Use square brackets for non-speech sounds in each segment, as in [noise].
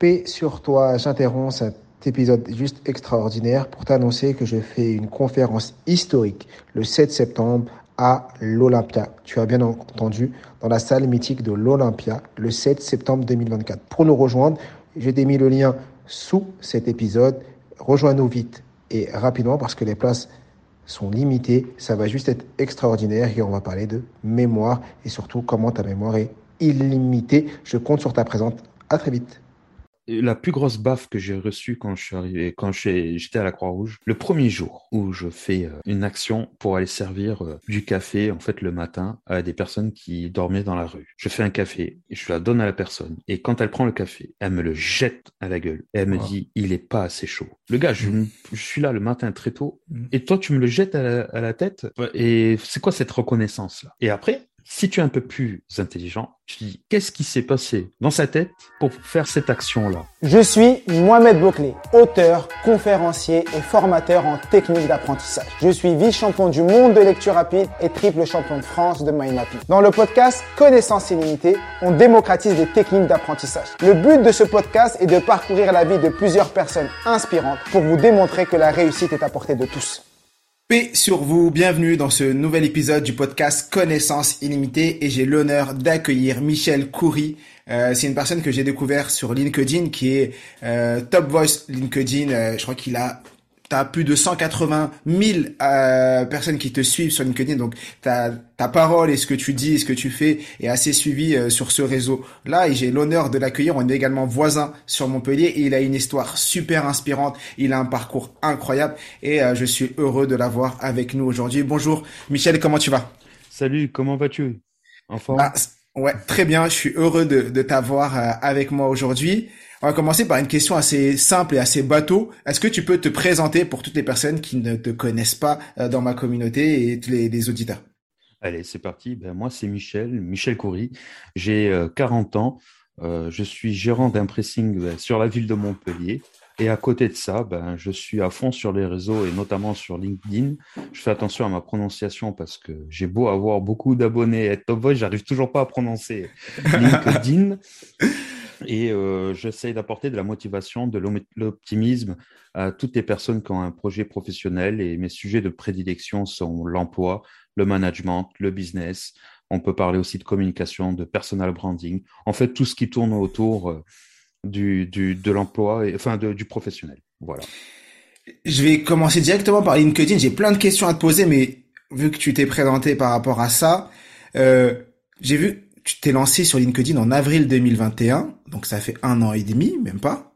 Paix sur toi, j'interromps cet épisode juste extraordinaire pour t'annoncer que je fais une conférence historique le 7 septembre à l'Olympia. Tu as bien entendu, dans la salle mythique de l'Olympia, le 7 septembre 2024. Pour nous rejoindre, j'ai démis le lien sous cet épisode. Rejoins-nous vite et rapidement parce que les places sont limitées. Ça va juste être extraordinaire et on va parler de mémoire et surtout comment ta mémoire est illimitée. Je compte sur ta présence. À très vite la plus grosse baffe que j'ai reçue quand je suis arrivé, quand j'étais à la Croix-Rouge, le premier jour où je fais euh, une action pour aller servir euh, du café, en fait, le matin, à des personnes qui dormaient dans la rue. Je fais un café je la donne à la personne. Et quand elle prend le café, elle me le jette à la gueule. Et elle me dit, il est pas assez chaud. Le gars, je, mm. suis là le matin très tôt. Mm. Et toi, tu me le jettes à la, à la tête? Et c'est quoi cette reconnaissance-là? Et après, si tu es un peu plus intelligent, tu dis qu'est-ce qui s'est passé dans sa tête pour faire cette action-là? Je suis Mohamed Bouclé, auteur, conférencier et formateur en technique d'apprentissage. Je suis vice-champion du monde de lecture rapide et triple champion de France de mind mapping. Dans le podcast Connaissance illimitée, on démocratise les techniques d'apprentissage. Le but de ce podcast est de parcourir la vie de plusieurs personnes inspirantes pour vous démontrer que la réussite est à portée de tous. Paix sur vous, bienvenue dans ce nouvel épisode du podcast Connaissance illimitée et j'ai l'honneur d'accueillir Michel Coury. Euh, c'est une personne que j'ai découvert sur LinkedIn qui est euh, Top Voice LinkedIn. Euh, je crois qu'il a tu as plus de 180 000 euh, personnes qui te suivent sur LinkedIn, donc ta, ta parole et ce que tu dis et ce que tu fais est assez suivi euh, sur ce réseau-là. Et j'ai l'honneur de l'accueillir. On est également voisins sur Montpellier et il a une histoire super inspirante, il a un parcours incroyable et euh, je suis heureux de l'avoir avec nous aujourd'hui. Bonjour Michel, comment tu vas? Salut, comment vas-tu? En bah, Ouais, très bien, je suis heureux de, de t'avoir euh, avec moi aujourd'hui. On va commencer par une question assez simple et assez bateau. Est-ce que tu peux te présenter pour toutes les personnes qui ne te connaissent pas euh, dans ma communauté et tous les, auditeurs? Allez, c'est parti. Ben, moi, c'est Michel, Michel Coury. J'ai 40 euh, ans. Euh, je suis gérant d'un pressing ben, sur la ville de Montpellier. Et à côté de ça, ben, je suis à fond sur les réseaux et notamment sur LinkedIn. Je fais attention à ma prononciation parce que j'ai beau avoir beaucoup d'abonnés et être top voice, j'arrive toujours pas à prononcer [laughs] LinkedIn. Et euh, j'essaie d'apporter de la motivation, de l'optimisme à toutes les personnes qui ont un projet professionnel. Et mes sujets de prédilection sont l'emploi, le management, le business. On peut parler aussi de communication, de personal branding. En fait, tout ce qui tourne autour euh, du, du, de l'emploi, enfin de, du professionnel. Voilà. Je vais commencer directement par LinkedIn. J'ai plein de questions à te poser, mais vu que tu t'es présenté par rapport à ça, euh, j'ai vu tu t'es lancé sur LinkedIn en avril 2021, donc ça fait un an et demi, même pas,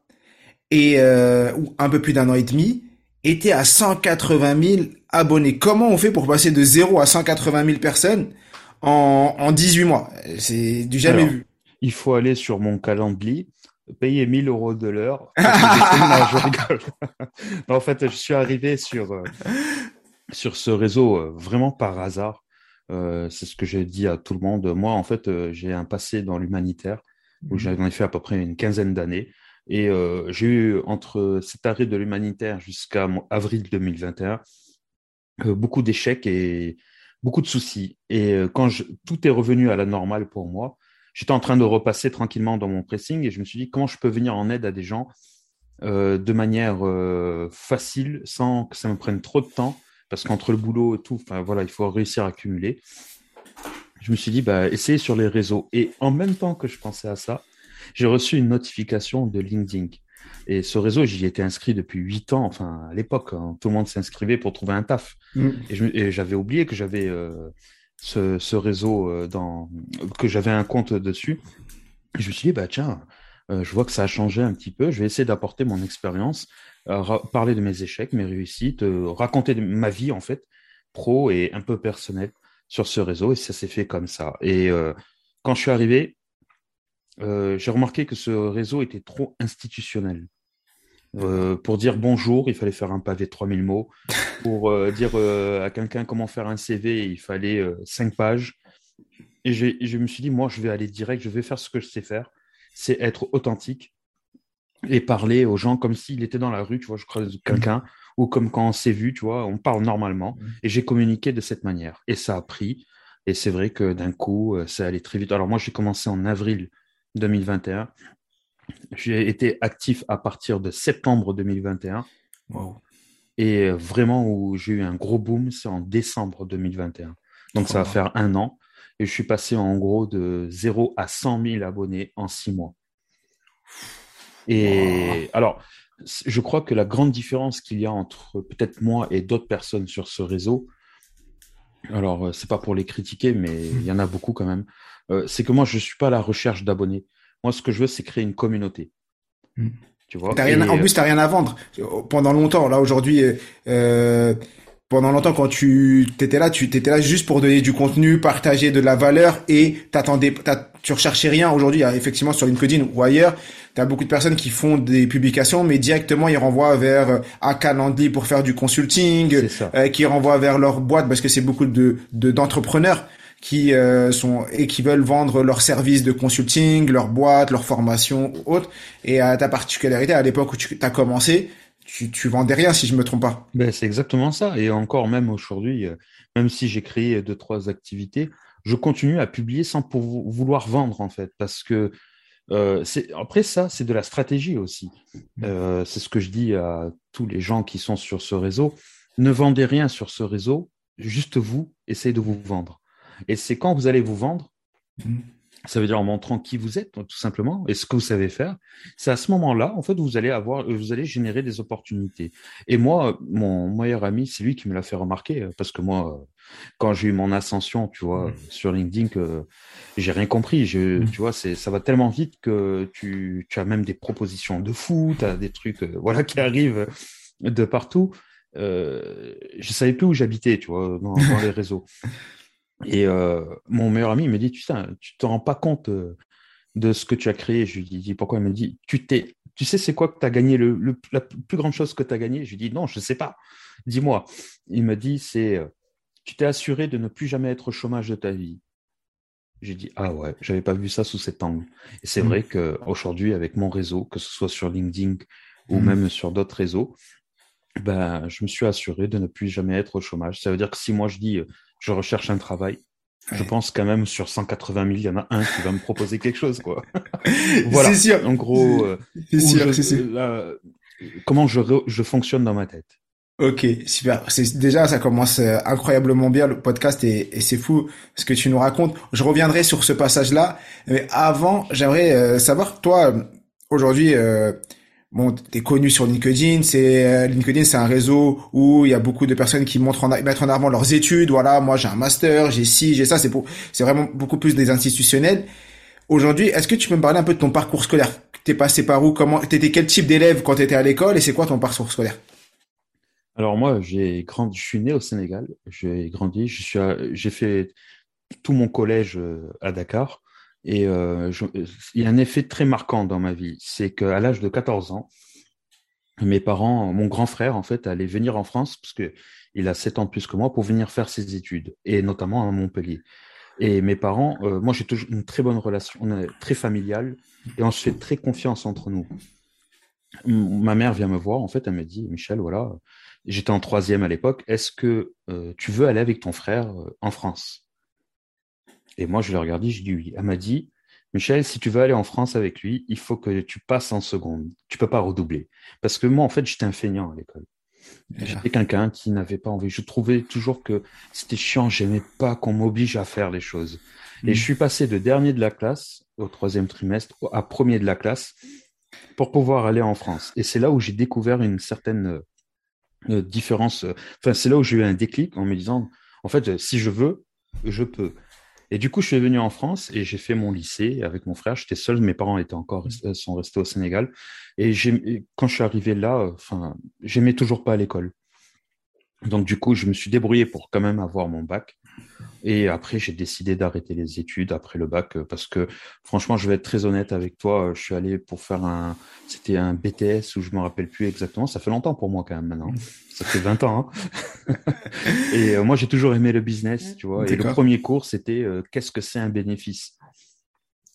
et euh, ou un peu plus d'un an et demi, et t'es à 180 000 abonnés. Comment on fait pour passer de 0 à 180 000 personnes en, en 18 mois? C'est du jamais vu. Il faut aller sur mon calendrier, payer 1000 euros de l'heure. [laughs] en fait, je suis arrivé sur euh, sur ce réseau euh, vraiment par hasard. Euh, c'est ce que j'ai dit à tout le monde. Moi, en fait, euh, j'ai un passé dans l'humanitaire où mhm. j'en ai fait à peu près une quinzaine d'années. Et euh, j'ai eu, entre cet arrêt de l'humanitaire jusqu'à avril 2021, beaucoup d'échecs et beaucoup de soucis. Et quand tout est revenu à la normale pour moi, j'étais en train de repasser tranquillement dans mon pressing et je me suis dit comment je peux venir en aide à des gens de manière facile sans que ça me prenne trop de temps parce qu'entre le boulot et tout, enfin voilà, il faut réussir à accumuler. Je me suis dit, bah, essayez sur les réseaux. Et en même temps que je pensais à ça, j'ai reçu une notification de LinkedIn. Et ce réseau, j'y étais inscrit depuis huit ans. Enfin, à l'époque, hein, tout le monde s'inscrivait pour trouver un taf. Mm. Et j'avais oublié que j'avais euh, ce, réseau euh, dans, que j'avais un compte dessus. Et je me suis dit, bah tiens, je vois que ça a changé un petit peu. Je vais essayer d'apporter mon expérience euh, parler de mes échecs, mes réussites, euh, raconter ma vie en fait, pro et un peu personnelle sur ce réseau. Et ça s'est fait comme ça. Et euh, quand je suis arrivé, j'ai remarqué que ce réseau était trop institutionnel. pour dire bonjour, il fallait faire un pavé de 3000 mots. Pour dire à quelqu'un comment faire un CV, il fallait 5 pages. Et, je me suis dit, moi, je vais aller direct, je vais faire ce que je sais faire, c'est être authentique et parler aux gens comme s'il était dans la rue, tu vois, je croise quelqu'un, ou comme quand on s'est vu, tu vois, on parle normalement. Mm. Et j'ai communiqué de cette manière. Et ça a pris. Et c'est vrai que d'un coup, euh, ça allait très vite. Alors moi, j'ai commencé en avril 2021. J'ai été actif à partir de septembre 2021. Wow. Et vraiment où j'ai eu un gros boom, c'est en décembre 2021. Donc ça va faire un an. Et je suis passé en gros de 0 à 100 000 abonnés en six mois. Et alors, je crois que la grande différence qu'il y a entre peut-être moi et d'autres personnes sur ce réseau, alors euh, c'est pas pour les critiquer, mais il y en a beaucoup quand même, euh, c'est que moi je suis pas à la recherche d'abonnés. Moi, ce que je veux, c'est créer une communauté. Mm. Tu vois? T'as rien, Et, en euh, plus, t'as rien à vendre. Pendant longtemps, là, aujourd'hui, euh, pendant longtemps, quand tu t'étais là, tu t'étais là juste pour donner du contenu, partager de la valeur et t'attendais, tu recherchais rien. Aujourd'hui, effectivement sur LinkedIn ou ailleurs, t'as beaucoup de personnes qui font des publications, mais directement, ils renvoient vers euh, un Calendly pour faire du consulting, euh, qui renvoient vers leur boîte parce que c'est beaucoup de de- d'entrepreneurs qui euh, sont et qui veulent vendre leurs services de consulting, leur boîte, leur formation ou autre. Et à ta particularité, à l'époque où tu as commencé, tu, tu vendais rien si je me trompe pas. Ben, c'est exactement ça. Et encore, même aujourd'hui, euh, même si j'ai créé deux, trois activités, je continue à publier sans pour vouloir vendre, en fait. Parce que euh, c'est après ça, c'est de la stratégie aussi. Euh, c'est ce que je dis à tous les gens qui sont sur ce réseau. Ne vendez rien sur ce réseau, juste vous, essayez de vous vendre. Et c'est quand vous allez vous vendre, Mhm. Ça veut dire en montrant qui vous êtes, tout simplement, et ce que vous savez faire. C'est à ce moment-là, en fait, vous allez avoir, vous allez générer des opportunités. Et moi, mon meilleur ami, c'est lui qui me l'a fait remarquer, euh, parce que moi, euh, quand j'ai eu mon ascension, tu vois, Mhm. sur LinkedIn, que j'ai rien compris. Je, Mhm. Tu vois, c'est, ça va tellement vite que tu, tu as même des propositions de fou, tu as des trucs, euh, voilà, qui arrivent de partout. Euh, je savais plus où j'habitais, tu vois, dans, dans les [laughs] réseaux. Et euh, mon meilleur ami me dit, tu sais, tu te rends pas compte euh, de ce que tu as créé. Je lui dis, pourquoi? Il me dit, tu t'es, tu sais, c'est quoi que tu as gagné? Le, le- la plus grande chose que tu as gagné? Je lui dis, non, je sais pas. Dis-moi. Il me dit, c'est, euh, tu t'es assuré de ne plus jamais être au chômage de ta vie. J'ai dit, ah ouais, j'avais pas vu ça sous cet angle. Et c'est Mm. vrai qu'aujourd'hui, avec mon réseau, que ce soit sur LinkedIn ou Mm. même sur d'autres réseaux, ben, je me suis assuré de ne plus jamais être au chômage. Ça veut dire que si moi je dis, je recherche un travail, je pense quand même sur 180 000, il y en a un qui va me proposer quelque chose, quoi. [laughs] voilà. C'est sûr. En gros, euh, sûr, je- c'est sûr. là, comment je, je fonctionne dans ma tête. Ok, super. C'est déjà ça commence euh, incroyablement bien le podcast et, et c'est fou ce que tu nous racontes. Je reviendrai sur ce passage-là, mais avant, j'aimerais euh, savoir toi euh, aujourd'hui. Euh, bon, t'es connu sur LinkedIn. C'est euh, LinkedIn, c'est un réseau où il y a beaucoup de personnes qui montrent en, mettent en avant leurs études. Voilà, moi j'ai un master, j'ai ci, j'ai ça. C'est pour, c'est vraiment beaucoup plus des institutionnels. Aujourd'hui, est-ce que tu peux me parler un peu de ton parcours scolaire? T'es passé par où? Comment T'étais quel type d'élève quand t'étais à l'école? Et c'est quoi ton parcours scolaire? Alors moi, j'ai grandi, je suis né au Sénégal. J'ai grandi, je suis, j'ai fait tout mon collège euh, à Dakar. Et euh, il y a un effet très marquant dans ma vie, c'est qu'à l'âge de 14 ans, mes parents, mon grand frère en fait, allait venir en France parce que il a 7 ans de plus que moi pour venir faire ses études et notamment à Montpellier. Et mes parents, euh, moi j'ai toujours une très bonne relation, on est très familiale et on se fait très confiance entre nous. Ma mère vient me voir, en fait, elle me dit, Michel, voilà, j'étais en troisième à l'époque, est-ce que euh, tu veux aller avec ton frère en France? Et moi, je l'ai regardé, j'ai dit oui. Elle m'a dit, Michel, si tu veux aller en France avec lui, il faut que tu passes en seconde. Tu peux pas redoubler. Parce que moi, en fait, j'étais un feignant à l'école. Déjà. J'étais quelqu'un qui n'avait pas envie. Je trouvais toujours que c'était chiant, j'aimais pas qu'on m'oblige à faire les choses. Et Mhm. je suis passé de dernier de la classe au troisième trimestre à premier de la classe pour pouvoir aller en France. Et c'est là où j'ai découvert une certaine euh, différence. Enfin, c'est là où j'ai eu un déclic en me disant, en fait, si je veux, je peux. Et du coup, je suis venu en France et j'ai fait mon lycée avec mon frère. J'étais seul, mes parents étaient encore euh, sont restés au Sénégal. Et quand je suis arrivé là, enfin, j'aimais toujours pas l'école. Donc du coup, je me suis débrouillé pour quand même avoir mon bac. Et après, j'ai décidé d'arrêter les études après le bac euh, parce que franchement, je vais être très honnête avec toi. euh, Je suis allé pour faire un, c'était un BTS où je me rappelle plus exactement. Ça fait longtemps pour moi quand même maintenant. [laughs] Ça fait 20 ans. hein. [laughs] et euh, moi, j'ai toujours aimé le business, tu vois. Et le premier cours, c'était euh, qu'est-ce que c'est un bénéfice?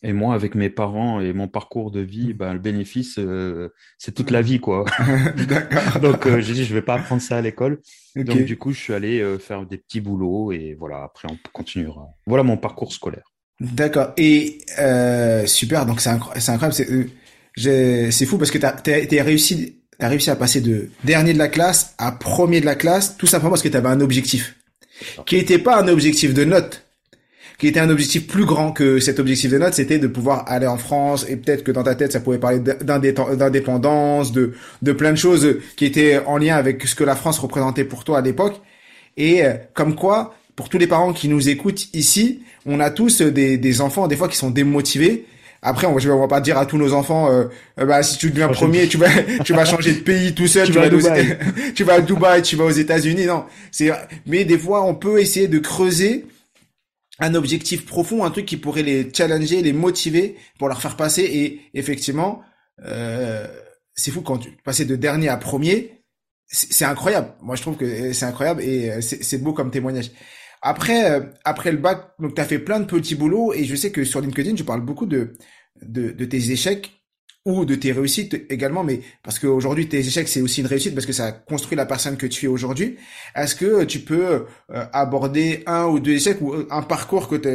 Et moi, avec mes parents et mon parcours de vie, ben, le bénéfice, euh, c'est toute la vie, quoi. [laughs] D'accord. [laughs] Donc, euh, j'ai dit, je vais pas apprendre ça à l'école. Donc, du coup, je suis allé euh, faire des petits boulots et voilà, après, on continuera. Voilà mon parcours scolaire. D'accord. Et euh, super. Donc c'est incro- c'est incroyable. C'est, euh, c'est fou parce que t'as as, réussi, as réussi à passer de dernier de la classe à premier de la classe, tout simplement parce que tu avais un objectif qui n'était pas un objectif de note, qui était un objectif plus grand que cet objectif de note, c'était de pouvoir aller en France et peut-être que dans ta tête ça pouvait parler d'indépendance, de de plein de choses qui étaient en lien avec ce que la France représentait pour toi à l'époque. Et euh, comme quoi, pour tous les parents qui nous écoutent ici, on a tous des, des enfants des fois qui sont démotivés. Après, on, je vais, va pas dire à tous nos enfants, euh, euh, bah si tu deviens premier, tu vas, [laughs] tu vas changer de pays tout seul, tu, vas, à Dubaï. [laughs] tu vas à Dubaï, tu vas aux États-Unis. Non, c'est, mais des fois, on peut essayer de creuser un objectif profond, un truc qui pourrait les challenger, les motiver pour leur faire passer. Et effectivement, euh, c'est fou quand tu passes de dernier à premier, c'est incroyable. Moi, je trouve que c'est incroyable et euh, c'est beau comme témoignage. Après, euh, après le bac, donc tu as fait plein de petits boulots et je sais que sur LinkedIn, tu parles beaucoup de, de, de tes échecs ou de tes réussites également, mais parce qu'aujourd'hui tes échecs c'est aussi une réussite parce que ça construit la personne que tu es aujourd'hui. Est-ce que tu peux euh, aborder un ou deux échecs ou un parcours que tu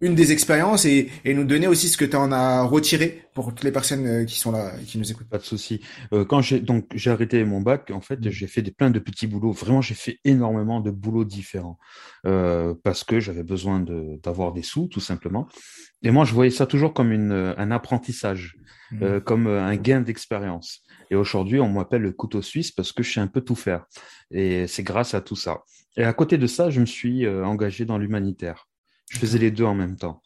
une des expériences et, et, nous donner aussi ce que tu en as retiré pour toutes les personnes euh, qui sont là, qui nous écoutent. Pas de souci. Euh, quand j'ai donc j'ai arrêté mon bac, en fait, mmh. j'ai fait des, plein de petits boulots. Vraiment, j'ai fait énormément de boulots différents euh, parce que j'avais besoin d'avoir des sous, tout simplement. Et moi, je voyais ça toujours comme une, un apprentissage, mmh. euh, comme un gain d'expérience. Et aujourd'hui, on m'appelle le couteau suisse parce que je sais un peu tout faire. Et c'est grâce à tout ça. Et à côté de ça, je me suis engagé dans l'humanitaire. Je faisais les deux en même temps.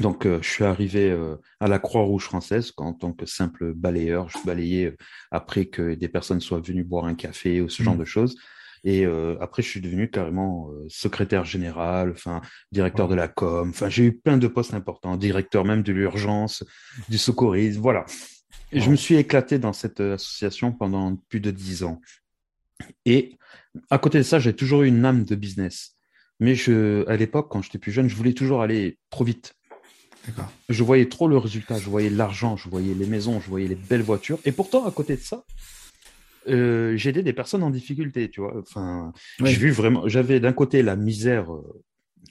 Donc, euh, je suis arrivé euh, à la Croix-Rouge française en tant que simple balayeur. Je balayais euh, après que des personnes soient venues boire un café ou ce genre mmh. de choses. Et après, je suis devenu carrément secrétaire général, enfin directeur de la com. Enfin, j'ai eu plein de postes importants, directeur même de l'urgence, du secourisme, voilà. Et je me suis éclaté dans cette association pendant plus de dix ans. Et à côté de ça, j'ai toujours eu une âme de business. Mais je, à l'époque, quand j'étais plus jeune, je voulais toujours aller trop vite. Je voyais trop le résultat, je voyais l'argent, je voyais les maisons, je voyais les belles voitures. Et pourtant, à côté de ça, euh, j'aidais des personnes en difficulté, tu vois. Enfin, j'ai vu vraiment, j'avais d'un côté la misère euh,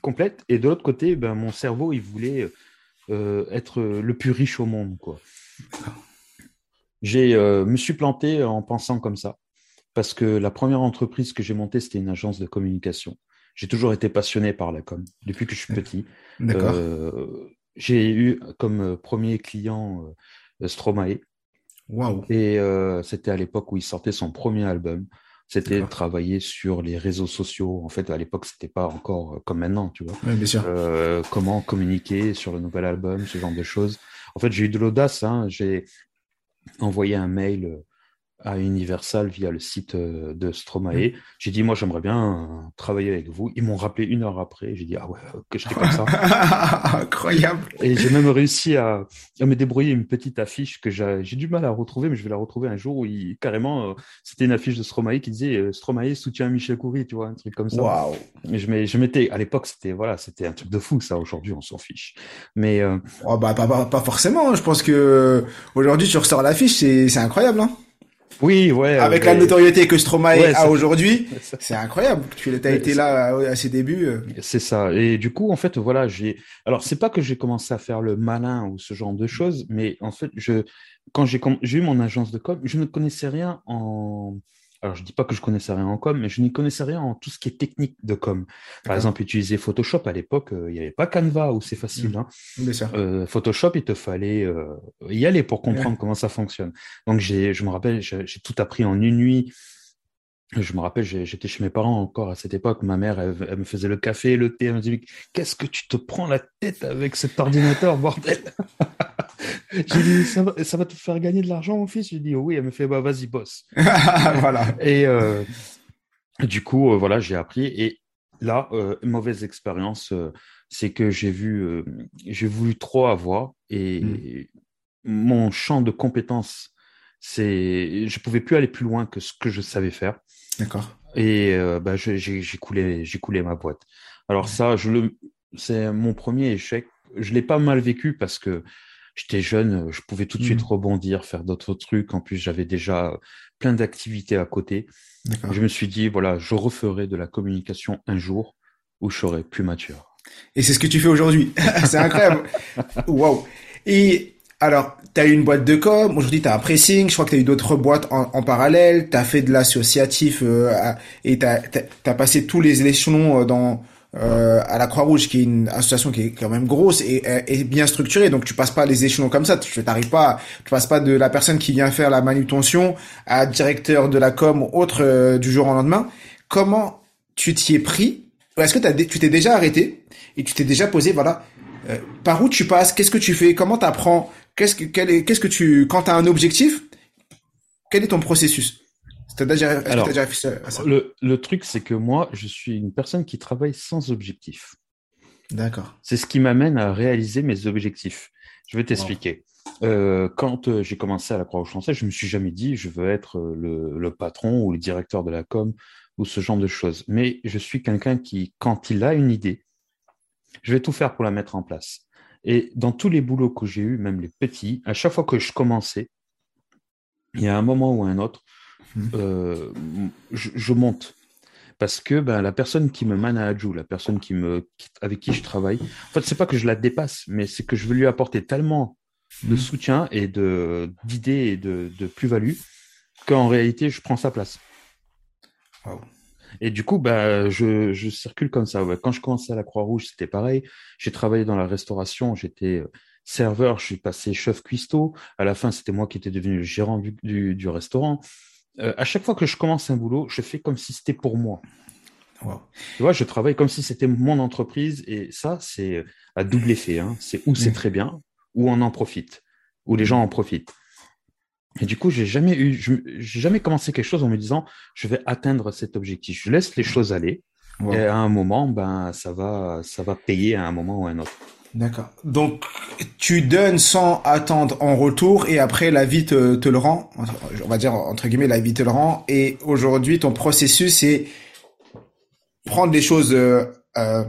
complète et de l'autre côté, ben, mon cerveau, il voulait euh, être le plus riche au monde, quoi. J'ai, me suis planté en pensant comme ça. Parce que la première entreprise que j'ai montée, c'était une agence de communication. J'ai toujours été passionné par la com depuis que je suis petit. Euh, j'ai eu comme euh, premier client euh, Stromae. Wow. Et euh, c'était à l'époque où il sortait son premier album. C'était travailler sur les réseaux sociaux. En fait, à l'époque, c'était pas encore comme maintenant, tu vois. Bien sûr. Euh, comment communiquer sur le nouvel album, ce genre de choses. En fait, j'ai eu de l'audace. Hein. J'ai envoyé un mail à Universal via le site euh, de Stromae. Mm. J'ai dit, moi, j'aimerais bien euh, travailler avec vous. Ils m'ont rappelé une heure après. J'ai dit, ah ouais, que j'étais comme ça. [laughs] Incroyable. Et j'ai même réussi à, à, me débrouiller une petite affiche que j'ai du mal à retrouver, mais je vais la retrouver un jour où il, carrément, euh, c'était une affiche de Stromae qui disait Stromae soutient Michel Coury, tu vois, un truc comme ça. Waouh. Je, m'étais, à l'époque, c'était, voilà, c'était un truc de fou, ça. Aujourd'hui, on s'en fiche. Mais, oh, bah, pas, pas, forcément. Hein. Je pense que aujourd'hui, tu ressors l'affiche, c'est incroyable, hein. Oui, ouais. Avec la notoriété que Stromae a aujourd'hui, [laughs] c'est incroyable. Tu as été là à, ses débuts. Euh. C'est ça. Et du coup, en fait, voilà, j'ai. Alors, c'est pas que j'ai commencé à faire le malin ou ce genre de choses, mais en fait, je quand j'ai eu mon agence de com, je ne connaissais rien en alors je dis pas que je connaissais rien en com, mais je n'y connaissais rien en tout ce qui est technique de com. Par exemple, utiliser Photoshop à l'époque, euh, il n'y avait pas Canva où c'est facile. Mmh. Hein. Euh, Photoshop, il te fallait euh, y aller pour comprendre comment ça fonctionne. Donc je me rappelle, j'ai tout appris en une nuit. Je me rappelle, j'étais chez mes parents encore à cette époque. Ma mère, elle, me faisait le café, le thé. Elle me disait Qu'est-ce que tu te prends la tête avec cet ordinateur, bordel? [laughs] [laughs] J'ai dit ça va, ça va, te faire gagner de l'argent, mon fils? J'ai dit Oui. Elle me fait Bah, vas-y, bosse. [laughs] voilà. Et euh, du coup, euh, voilà, j'ai appris. Et là, euh, mauvaise expérience, euh, c'est que j'ai vu, j'ai voulu trop avoir. Et mm. mon champ de compétences, c'est, je pouvais plus aller plus loin que ce que je savais faire. D'accord. Et bah, j'ai coulé, j'ai coulé ma boîte. Alors ça, je le, c'est mon premier échec. Je l'ai pas mal vécu parce que j'étais jeune, je pouvais tout de suite mmh. rebondir, faire d'autres trucs. En plus, j'avais déjà plein d'activités à côté. Je me suis dit, voilà, je referai de la communication un jour où je serai plus mature. Et c'est ce que tu fais aujourd'hui. [laughs] c'est incroyable. Waouh. Et alors, tu as eu une boîte de com, aujourd'hui tu as un pressing, je crois que tu as eu d'autres boîtes en, parallèle, tu as fait de l'associatif euh, et tu as, passé tous les échelons euh, dans euh, à la Croix-Rouge, qui est une association qui est quand même grosse et, et, bien structurée, donc tu passes pas les échelons comme ça, tu t'arrives pas, tu passes pas de la personne qui vient faire la manutention à directeur de la com ou autre du jour au lendemain. Comment tu t'y es pris? Est-ce que tu t'es déjà arrêté et tu t'es déjà posé, voilà, par où tu passes, qu'est-ce que tu fais, comment tu apprends Qu'est-ce que, est, qu'est-ce que tu, quand tu as un objectif, quel est ton processus? Déjà, Alors, Le, le truc, c'est que moi, je suis une personne qui travaille sans objectif. D'accord. C'est ce qui m'amène à réaliser mes objectifs. Je vais t'expliquer. Euh, quand euh, j'ai commencé à la Croix-Rouge française, je me suis jamais dit je veux être euh, le, le, patron ou le directeur de la com ou ce genre de choses. Mais je suis quelqu'un qui, quand il a une idée, je vais tout faire pour la mettre en place. Et dans tous les boulots que j'ai eus, même les petits, à chaque fois que je commençais, il y a un moment ou un autre, euh, je, monte. Parce que ben, la personne qui me manage ou la personne qui me, avec qui je travaille, en fait, c'est pas que je la dépasse, mais c'est que je veux lui apporter tellement de hmm. soutien et d'idées et de, de plus-value qu'en réalité, je prends sa place. Et du coup, bah, je, je circule comme ça. Quand je commençais à la Croix-Rouge, c'était pareil. J'ai travaillé dans la restauration, j'étais euh, serveur, je suis passé chef cuistot. À la fin, c'était moi qui étais devenu le gérant du, du, du restaurant. Euh, à chaque fois que je commence un boulot, je fais comme si c'était pour moi. Tu vois, je travaille comme si c'était mon entreprise et ça, c'est euh, à double effet. Hein. C'est où c'est mmh. très bien, où on en profite, où les gens en profitent. Et du coup, j'ai jamais eu, j'ai jamais commencé quelque chose en me disant, je vais atteindre cet objectif. Je laisse les choses aller. Et à un moment, ben, ça va, ça va payer à un moment ou à un autre. D'accord. Donc, tu donnes sans attendre en retour et après la vie te, te le rend. On va dire, entre guillemets, la vie te le rend. Et aujourd'hui, ton processus, c'est prendre les choses, euh, euh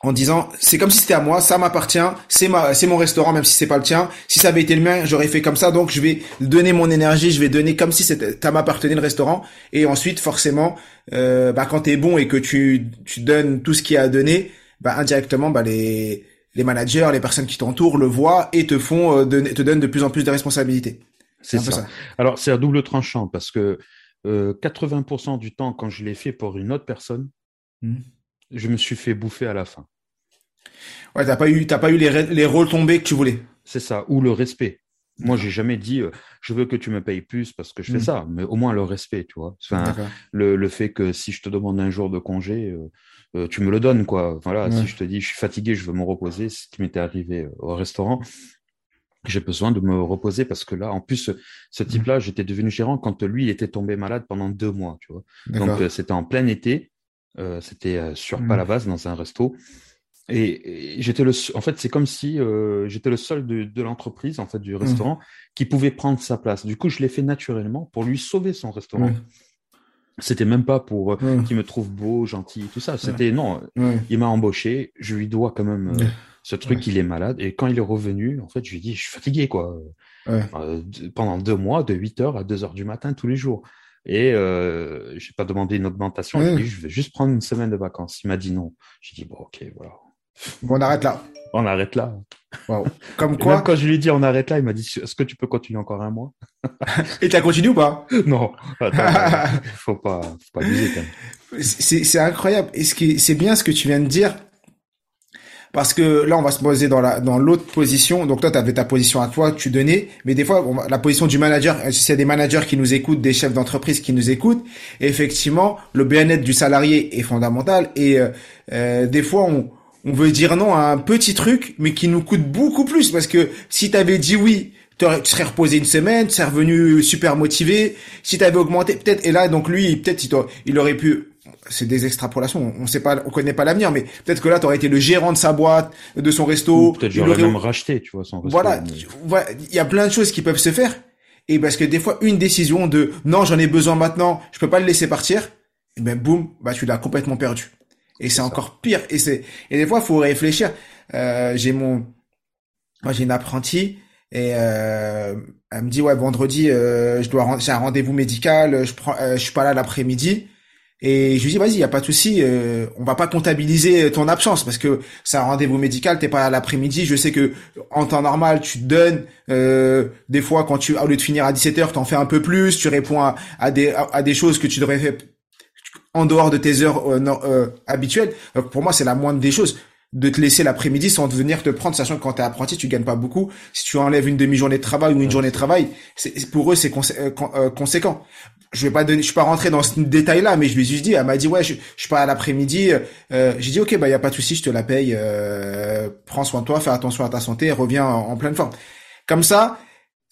en disant c'est comme si c'était à moi, ça m'appartient, c'est ma c'est mon restaurant même si c'est pas le tien. Si ça avait été le mien, j'aurais fait comme ça donc je vais donner mon énergie, je vais donner comme si c'était ça m'appartenait le restaurant et ensuite forcément euh, bah quand t'es bon et que tu tu donnes tout ce qu'il y a à donner, bah indirectement bah les les managers, les personnes qui t'entourent le voient et te font euh, te donnent de plus en plus de responsabilités. C'est ça. Alors c'est à double tranchant parce que euh, 80% du temps quand je l'ai fait pour une autre personne, mmh je me suis fait bouffer à la fin. Ouais, t'as pas eu, t'as pas eu les, les rôles tombés que tu voulais. C'est ça, ou le respect. Moi, j'ai jamais dit, euh, je veux que tu me payes plus parce que je fais mm. ça, mais au moins le respect, tu vois. Enfin, le, le, fait que si je te demande un jour de congé, euh, euh, tu me le donnes, quoi. Voilà, si je te dis, je suis fatigué, je veux me reposer, ce qui m'était arrivé au restaurant, j'ai besoin de me reposer parce que là, en plus, ce mm. type-là, j'étais devenu gérant quand lui il était tombé malade pendant deux mois, tu vois. Donc, c'était en plein été. Euh, c'était euh, sur mmh. Palavas dans un resto. Et, j'étais le, en fait, c'est comme si euh, j'étais le seul de, de l'entreprise, en fait, du mmh. restaurant, qui pouvait prendre sa place. Du coup, je l'ai fait naturellement pour lui sauver son restaurant. C'était même pas pour qu'il me trouve beau, gentil, tout ça. C'était non, il m'a embauché. Je lui dois quand même ce truc. Il est malade. Et quand il est revenu, en fait, je lui ai dit, je suis fatigué, quoi. pendant deux mois, de 8 heures à 2 heures du matin tous les jours. Et euh, j'ai pas demandé une augmentation. Dit, je vais juste prendre une semaine de vacances. Il m'a dit non. J'ai dit bon, ok, voilà. Bon, on arrête là. On arrête là. Comme quoi. quand je lui dit on arrête là, il m'a dit est-ce que tu peux continuer encore un mois? [laughs] Et tu as continué ou pas? [laughs] Non. Attends, [laughs] faut pas, faut pas abuser quand même. C'est incroyable. Et ce c'est bien ce que tu viens de dire parce que là on va se poser dans la dans l'autre position. Donc toi tu avais ta position à toi, tu donnais, mais des fois la position du manager, s'il y a des managers qui nous écoutent, des chefs d'entreprise qui nous écoutent, effectivement le bien-être du salarié est fondamental et euh, euh, des fois on on veut dire non à un petit truc mais qui nous coûte beaucoup plus parce que si tu avais dit oui tu serais reposé une semaine, tu serais revenu super motivé. Si tu avais augmenté, peut-être, et là, donc lui, peut-être, il aurait pu c'est des extrapolations. On sait pas, on connaît pas l'avenir, mais peut-être que là, tu aurais été le gérant de sa boîte, de son resto. Peut-être j'aurais même racheté, tu vois, son resto. Voilà, il y a plein de choses qui peuvent se faire. Et parce que des fois, une décision de non, j'en ai besoin maintenant, je peux pas le laisser partir, et ben boum, bah tu l'as complètement perdu. Et c'est encore pire. Et c'est et des fois, faut réfléchir. Euh, j'ai mon, moi j'ai une apprentie et euh, elle me dit ouais vendredi, euh, je dois j'ai un rendez-vous médical, je prends, euh, je suis pas là l'après-midi. Et je lui dis vas-y, y a pas de souci, euh, on va pas comptabiliser ton absence parce que c'est un rendez-vous médical, t'es pas à l'après-midi. Je sais que en temps normal, tu te donnes. Euh, des fois, quand tu au lieu de finir à 17 h t'en fais un peu plus. Tu réponds à, des à, des choses que tu devrais faire en dehors de tes heures euh, euh habituelles. pour moi, c'est la moindre des choses de te laisser l'après-midi sans venir te prendre, sachant que quand t'es apprenti, tu gagnes pas beaucoup. Si tu enlèves une demi-journée de travail ou une journée de travail, c'est pour eux c'est conséquent je vais pas donner, je suis pas rentré dans ce détail-là, mais je lui ai juste dit, elle m'a dit ouais, je, je suis pas à l'après-midi. Euh, j'ai dit ok, bah y a pas de souci, je te la paye. Euh, prends soin de toi, fais attention à ta santé, reviens en, pleine forme. Comme ça,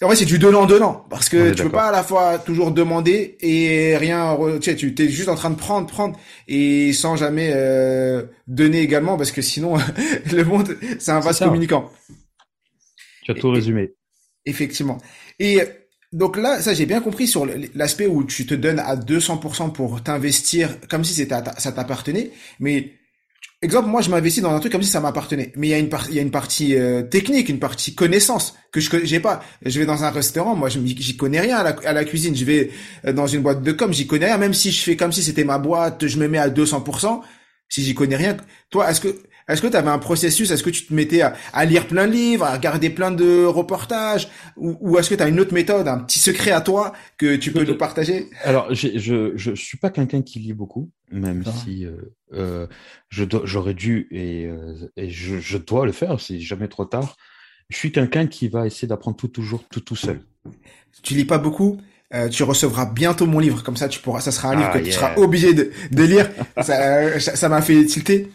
en vrai c'est du donnant donnant parce que tu peux pas à la fois toujours demander et rien. Tu sais, tu es juste en train de prendre, prendre et sans jamais euh, donner également parce que sinon [laughs] le monde c'est un vaste communicant. Tu as tout résumé. effectivement. Et donc là, ça j'ai bien compris sur l'aspect où tu te donnes à 200% pour t'investir comme si c'était ça t'appartenait. Mais exemple, moi je m'investis dans un truc comme si ça m'appartenait. Mais il y a une partie, il y a une partie euh, technique, une partie connaissance que je j'ai pas. Je vais dans un restaurant, moi j'y connais rien à la, à la, cuisine. Je vais euh, dans une boîte de com, j'y connais rien. Même si je fais comme si c'était ma boîte, je me mets à 200%. Si j'y connais rien, toi, est-ce que est-ce que tu avais un processus Est-ce que tu te mettais à, lire plein de livres, à regarder plein de reportages Ou, est-ce que tu as une autre méthode, un petit secret à toi que tu peux nous partager? Alors, je, je suis pas quelqu'un qui lit beaucoup, même si euh, euh, j'aurais dû et, euh, je, dois le faire, c'est jamais trop tard. Je suis quelqu'un qui va essayer d'apprendre tout toujours tout tout seul. Tu lis pas beaucoup tu recevras bientôt mon livre, comme ça tu pourras, ça sera un livre ah, que tu seras obligé de, de lire. ça m'a fait tilter.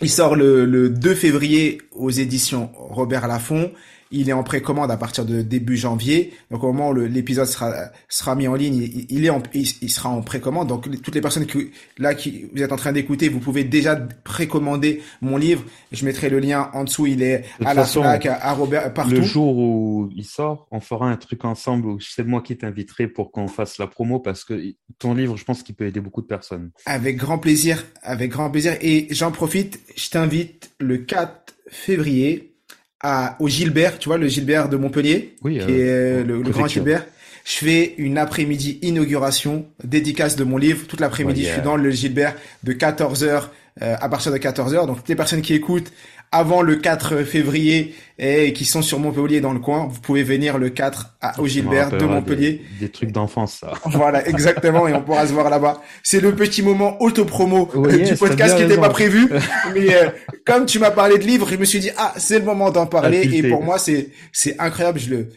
Il sort le, le 2 février aux éditions Robert Laffont. Il est en précommande à partir de début janvier. Donc au moment où l'épisode sera sera mis en ligne, il, est en, il, sera en précommande. Donc toutes les personnes qui là qui vous êtes en train d'écouter, vous pouvez déjà précommander mon livre. Je mettrai le lien en dessous. Il est à la Fnac, à, Robert, partout. Le jour où il sort, on fera un truc ensemble où c'est moi qui t'inviterai pour qu'on fasse la promo parce que ton livre, je pense qu'il peut aider beaucoup de personnes. Avec grand plaisir, avec grand plaisir. Et j'en profite, je t'invite le 4 février à, au Gilbert, tu vois, le Gilbert de Montpellier, oui, qui est le, grand Gilbert. Je fais une après-midi inauguration, dédicace de mon livre. Toute l'après-midi, je suis dans le Gilbert de 14h euh, à partir de 14h. Donc toutes les personnes qui écoutent avant le 4 février et qui sont sur Montpellier dans le coin, vous pouvez venir le 4 à, au Gilbert de Montpellier. Des, trucs d'enfance, ça. [laughs] Voilà, exactement, et on pourra se voir là-bas. C'est le petit moment auto-promo euh, du podcast qui n'était pas prévu, [laughs] mais euh, comme tu m'as parlé de livres, je me suis dit ah c'est le moment d'en parler et pour moi c'est c'est incroyable, je le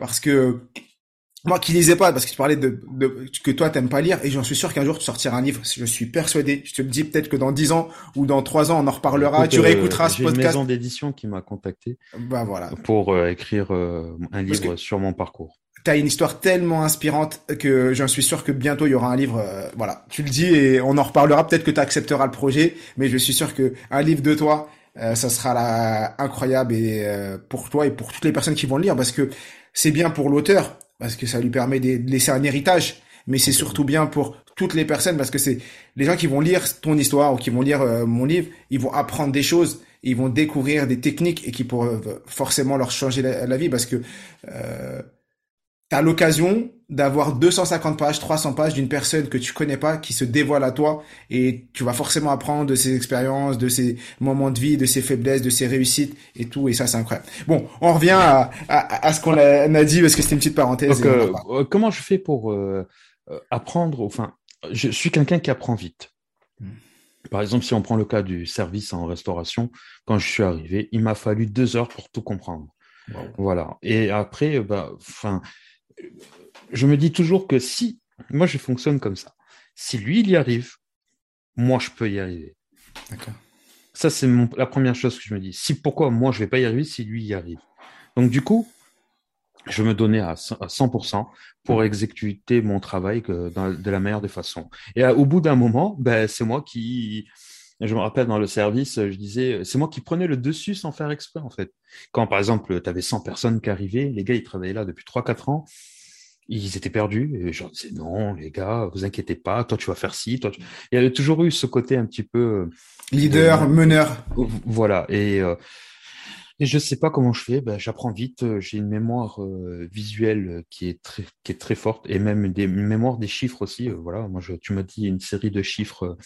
parce que moi qui lisais pas, parce que tu parlais de, de que toi t'aimes pas lire, et j'en suis sûr qu'un jour tu sortiras un livre. Je suis persuadé. Je te le dis peut-être que dans dix ans ou dans trois ans on en reparlera. tu réécouteras euh, ce podcast. Une maison d'édition qui m'a contacté. Bah voilà. Pour euh, écrire euh, un livre sur mon parcours. T'as une histoire tellement inspirante que j'en suis sûr que bientôt il y aura un livre. voilà, tu le dis et on en reparlera. Peut-être que tu accepteras le projet, mais je suis sûr que un livre de toi, ça sera là, incroyable et pour toi et pour toutes les personnes qui vont le lire parce que c'est bien pour l'auteur parce que ça lui permet de laisser un héritage, mais c'est surtout bien pour toutes les personnes parce que c'est les gens qui vont lire ton histoire ou qui vont lire euh, mon livre, ils vont apprendre des choses, ils vont découvrir des techniques et qui peuvent forcément leur changer la, vie parce que euh, tu as l'occasion d'avoir 250 pages, 300 pages d'une personne que tu connais pas qui se dévoile à toi et tu vas forcément apprendre de ses expériences, de ses moments de vie, de ses faiblesses, de ses réussites et tout et ça c'est incroyable. Bon, on revient à, à, ce qu'on a, dit parce que c'était une petite parenthèse. Euh, euh, comment je fais pour euh, apprendre Enfin, je suis quelqu'un qui apprend vite. Hmm. Par exemple, si on prend le cas du service en restauration, quand je suis arrivé, il m'a fallu deux heures pour tout comprendre. Voilà. Et après, bah, enfin je me dis toujours que si, moi je fonctionne comme ça, si lui il y arrive, moi je peux y arriver. D'accord. Ça, c'est la première chose que je me dis. Si pourquoi moi je vais pas y arriver si lui y arrive? Donc du coup, je me donnais à 100% pour exécuter mon travail de la meilleure des façons. Et au bout d'un moment, ben, c'est moi qui, je me rappelle dans le service, je disais, c'est moi qui prenais le dessus sans faire exprès en fait. Quand par exemple, tu avais 100 personnes qui arrivaient, les gars ils travaillaient là depuis 3-4 ans, ils étaient perdus. Et je disais non, les gars, vous inquiétez pas, toi tu vas faire ci, toi. Il y avait toujours eu ce côté un petit peu leader, meneur. Voilà. Et euh, Et je sais pas comment je fais. Ben, j'apprends vite. Euh, j'ai une mémoire euh, visuelle qui est très qui est très forte et même des une mémoire des chiffres aussi. Euh, voilà, moi je, tu m'as dit une série de chiffres.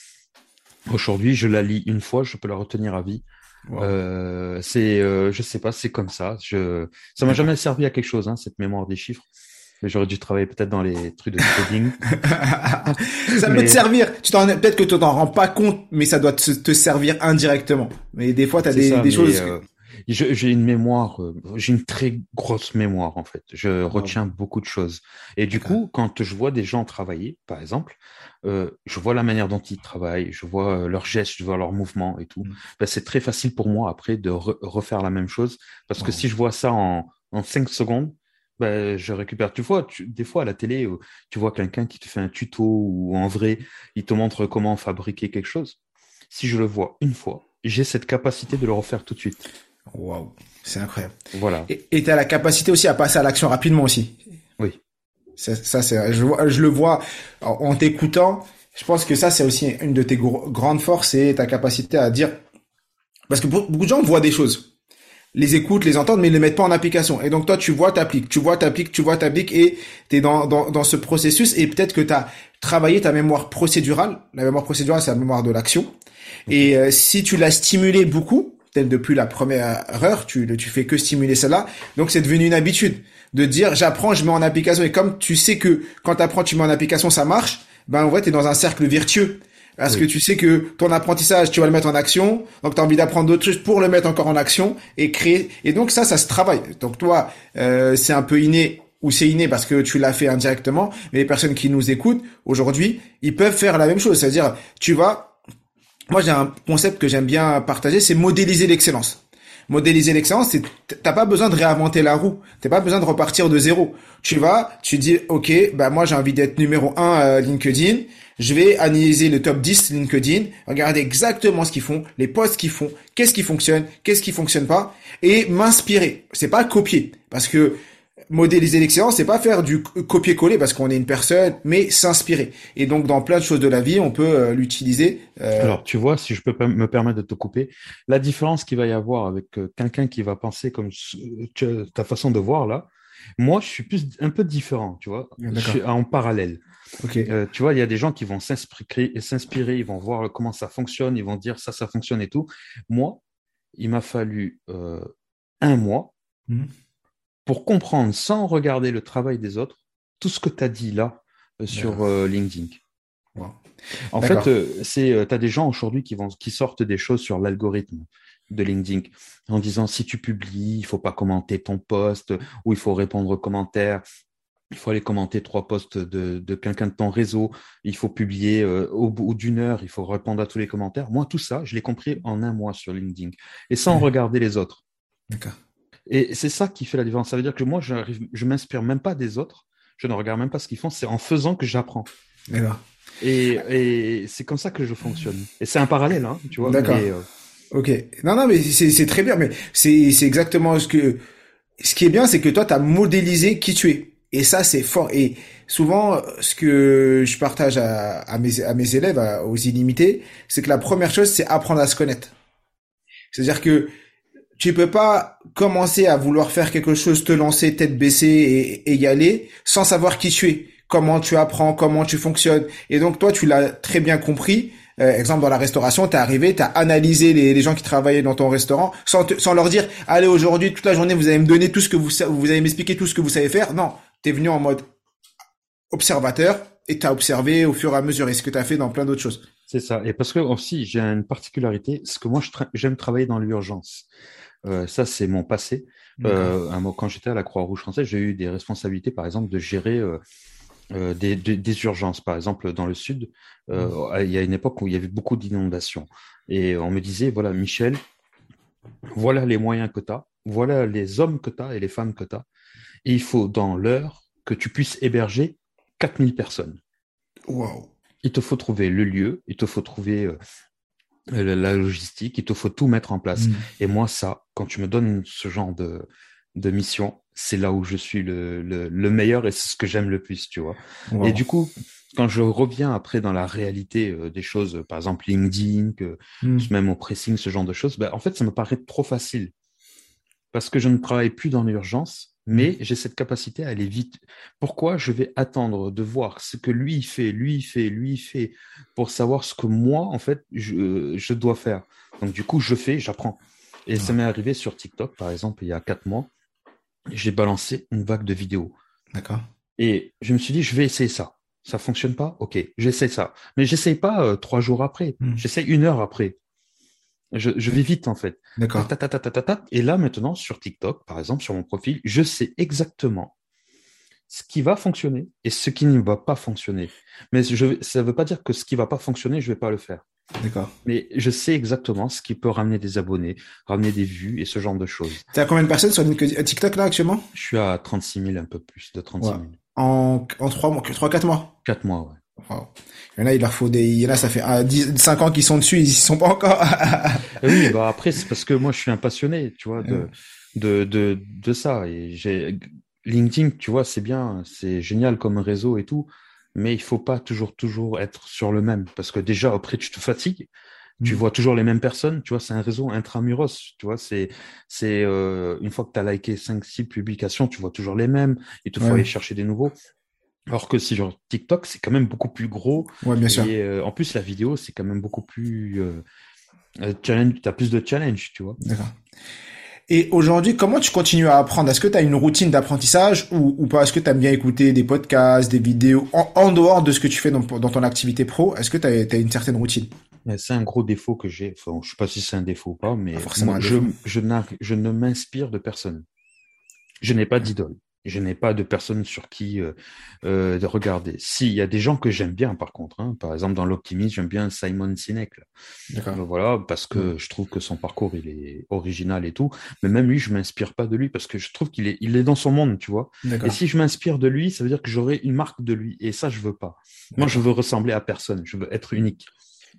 Aujourd'hui, je la lis une fois, je peux la retenir à vie. Euh, c'est, je sais pas, c'est comme ça. Je, ça m'a jamais servi à quelque chose, hein, cette mémoire des chiffres. J'aurais dû travailler peut-être dans les trucs de trading. [laughs] ça peut te servir. Tu t'en, peut-être que tu t'en rends pas compte, mais ça doit te, servir indirectement. Mais des fois, tu as des, des choses. Euh, j'ai une mémoire, euh, j'ai une très grosse mémoire en fait. Je retiens beaucoup de choses. Et du coup, quand je vois des gens travailler, par exemple, euh, je vois la manière dont ils travaillent, je vois euh, leurs gestes, je vois leurs mouvements et tout. Mm. Ben, c'est très facile pour moi après de refaire la même chose parce que si je vois ça en, en 5 secondes, ben, je récupère. Tu vois, tu, des fois à la télé, euh, tu vois quelqu'un qui te fait un tuto ou en vrai, il te montre comment fabriquer quelque chose. Si je le vois une fois, j'ai cette capacité de le refaire tout de suite. Waouh, c'est incroyable. Voilà. Et tu as la capacité aussi à passer à l'action rapidement aussi. Oui. Ça, ça c'est, je, je le vois en, t'écoutant. Je pense que ça, c'est aussi une de tes grandes forces, c'est ta capacité à dire. Parce que beaucoup de gens voient des choses les écoutent, les entendent, mais ils ne les mettent pas en application. Et donc toi, tu vois, t'appliques, tu vois, t'appliques, tu vois, t'appliques, et tu es dans, dans, dans ce processus, et peut-être que tu as travaillé ta mémoire procédurale. La mémoire procédurale, c'est la mémoire de l'action. Et euh, si tu l'as stimulé beaucoup, peut-être depuis la première heure, tu, tu fais que stimuler cela, donc c'est devenu une habitude de dire j'apprends, je mets en application. Et comme tu sais que quand tu apprends, tu mets en application, ça marche, ben en vrai, tu es dans un cercle vertueux. Parce que tu sais que ton apprentissage, tu vas le mettre en action. Donc, tu as envie d'apprendre d'autres choses pour le mettre encore en action et créer. Et donc, ça, ça se travaille. Donc, toi, euh, c'est un peu inné ou c'est inné parce que tu l'as fait indirectement. Mais les personnes qui nous écoutent aujourd'hui, ils peuvent faire la même chose. C'est-à-dire, tu vas... Moi, j'ai un concept que j'aime bien partager, c'est modéliser l'excellence modéliser l'excellence, c'est t'as pas besoin de réinventer la roue, t'as pas besoin de repartir de zéro. Tu vas, tu dis ok, bah moi j'ai envie d'être numéro un à LinkedIn, je vais analyser le top 10 LinkedIn, regarder exactement ce qu'ils font, les posts qu'ils font, qu'est-ce qui fonctionne, qu'est-ce qui fonctionne pas, et m'inspirer. C'est pas copier, parce que modéliser l'excellence, c'est pas faire du copier-coller parce qu'on est une personne, mais s'inspirer. Et donc, dans plein de choses de la vie, on peut euh, l'utiliser. Euh, Alors, tu vois, si je peux me permettre de te couper, la différence qu'il va y avoir avec euh, quelqu'un qui va penser comme ta façon de voir là, moi, je suis plus un peu différent, tu vois, je suis en parallèle. Euh, tu vois, il y a des gens qui vont s'inspirer, s'inspirer, ils vont voir comment ça fonctionne, ils vont dire ça, ça fonctionne et tout. Moi, il m'a fallu euh, un mois mhm. Pour comprendre, sans regarder le travail des autres, tout ce que tu as dit là euh, sur LinkedIn. En fait, c'est, tu as des gens aujourd'hui qui, vont, qui sortent des choses sur l'algorithme de LinkedIn en disant si tu publies, il faut pas commenter ton post ou il faut répondre aux commentaires il faut aller commenter trois posts de, quelqu'un de ton réseau, il faut publier euh, au bout d'une heure, il faut répondre à tous les commentaires. Moi, tout ça, je l'ai compris en un mois sur LinkedIn et sans regarder les autres. D'accord. Et c'est ça qui fait la différence. Ça veut dire que moi, je m'inspire même pas des autres, je ne regarde même pas ce qu'ils font, c'est en faisant que j'apprends. D'accord. Et, c'est comme ça que je fonctionne. Et c'est un parallèle, hein, tu vois. D'accord. Euh, ok. Non, non, mais c'est très bien. Mais c'est exactement ce que. Ce qui est bien, c'est que toi, tu as modélisé qui tu es. Et ça, c'est fort. Et souvent, ce que je partage à, mes, à mes élèves, aux illimités, c'est que la première chose, c'est apprendre à se connaître. C'est-à-dire que tu peux pas commencer à vouloir faire quelque chose, te lancer tête baissée et, y aller sans savoir qui tu es, comment tu apprends, comment tu fonctionnes. Et donc toi, tu l'as très bien compris. Euh, exemple dans la restauration, t'es arrivé, t'as analysé les, gens qui travaillaient dans ton restaurant sans, sans leur dire allez aujourd'hui toute la journée vous allez me donner tout ce que vous vous allez m'expliquer tout ce que vous savez faire. Non, tu es venu en mode observateur et tu as observé au fur et à mesure et ce que tu as fait dans plein d'autres choses. C'est ça. Et parce que aussi, j'ai une particularité, c'est que moi, j'aime travailler dans l'urgence. Euh, ça, c'est mon passé. Euh, quand j'étais à la Croix-Rouge française, j'ai eu des responsabilités, par exemple, de gérer euh, des, des, des, urgences. Par exemple, dans le sud, euh, il y a une époque où il y avait beaucoup d'inondations. Et on me disait, voilà, Michel, voilà les moyens que tu as, voilà les hommes que tu as et les femmes que tu as et il faut dans l'heure que tu puisses héberger 4000 personnes. Wow. Il te faut trouver le lieu, il te faut trouver la logistique, il te faut tout mettre en place. Mm. Et moi, ça, quand tu me donnes ce genre de, de mission, c'est là où je suis le, le, meilleur et c'est ce que j'aime le plus, tu vois. Et du coup, quand je reviens après dans la réalité euh, des choses, par exemple LinkedIn, que, mm. même au pressing, ce genre de choses, ben, en fait, ça me paraît trop facile. parce que je ne travaille plus dans l'urgence, mais j'ai cette capacité à aller vite. Pourquoi je vais attendre de voir ce que lui fait, lui fait, lui fait, pour savoir ce que moi, en fait, je, je dois faire? Donc, du coup, je fais, j'apprends. Et ça m'est arrivé sur TikTok, par exemple, il y a quatre mois. J'ai balancé une vague de vidéos. D'accord. Et je me suis dit, je vais essayer ça. Ça fonctionne pas? Ok, j'essaie ça. Mais j'essaye pas euh, trois jours après. Hmm. J'essaie une heure après. Je, je vais vite, en fait. D'accord. Et là, maintenant, sur TikTok, par exemple, sur mon profil, je sais exactement ce qui va fonctionner et ce qui ne va pas fonctionner. Mais je, ça ne veut pas dire que ce qui va pas fonctionner, je vais pas le faire. D'accord. Mais je sais exactement ce qui peut ramener des abonnés, ramener des vues et ce genre de choses. T'as combien de personnes sur euh, TikTok là actuellement? Je suis à 36 000, un peu plus de 36 000. Ouais. En en trois mois, trois quatre mois? Quatre mois, ouais. Wow. Il y en a, il leur faut des. Il y en a, ça fait 10, 5 ans qu'ils sont dessus, ils y sont pas encore. Et [laughs] oui, bah après, c'est parce que moi, je suis un passionné, tu vois, de, de, de, de ça. Et j'ai LinkedIn, tu vois, c'est bien, c'est génial comme réseau et tout, mais il faut pas toujours, toujours être sur le même, parce que déjà, après, tu te fatigues. Tu Mm. vois toujours les mêmes personnes, tu vois, c'est un réseau intramuros, tu vois, c'est, c'est, euh, une fois que tu as liké 5, 6 publications, tu vois toujours les mêmes, il te faut Ouais. aller chercher des nouveaux. Alors que si genre TikTok, c'est quand même beaucoup plus gros, ouais, bien sûr. et euh, en plus, la vidéo, c'est quand même beaucoup plus euh, euh, challenge. T'as plus de challenge, tu vois. D'accord. Et aujourd'hui, comment tu continues à apprendre? Est-ce que tu as une routine d'apprentissage ou, ou pas? Est-ce que tu aimes bien écouter des podcasts, des vidéos en, en dehors de ce que tu fais dans, dans ton activité pro? Est-ce que tu as, une certaine routine? C'est un gros défaut que j'ai. Enfin, je sais pas si c'est un défaut ou pas, mais Pas forcément moi, je, je, je ne m'inspire de personne. Je n'ai pas d'idole. Je n'ai pas de personne sur qui euh, euh, de regarder. Si, il y a des gens que j'aime bien, par contre. hein. Par exemple, dans l'optimisme, j'aime bien Simon Sinek. là. Euh, Voilà, parce que je trouve que son parcours, il est original et tout. Mais même lui, je m'inspire pas de lui parce que je trouve qu'il est, il est dans son monde, tu vois. Et si je m'inspire de lui, ça veut dire que j'aurai une marque de lui. Et ça, je veux pas. Moi, je veux ressembler à personne. Je veux être unique.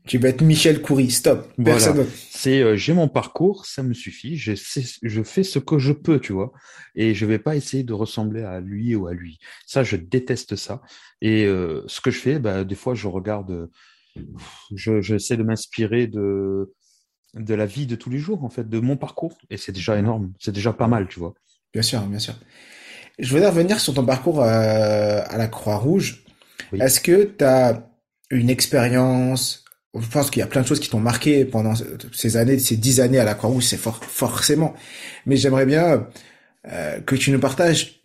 Tu vas être Michel Coury, stop. Personne. C'est, euh, j'ai mon parcours, ça me suffit. Je sais, je fais ce que je peux, tu vois. Et je vais pas essayer de ressembler à lui ou à lui. Ça, je déteste ça. Et euh, ce que je fais, bah, des fois, je regarde, euh, je, j'essaie de m'inspirer de de la vie de tous les jours, en fait, de mon parcours. Et c'est déjà énorme. C'est déjà pas mal, tu vois. Bien sûr, bien sûr. Je voudrais revenir sur ton parcours euh, à la Croix-Rouge. Oui. Est-ce que tu as une expérience Je pense qu'il y a plein de choses qui t'ont marqué pendant ces années, ces dix années à la Croix-Rouge, c'est for- forcément. Mais j'aimerais bien euh, que tu nous partages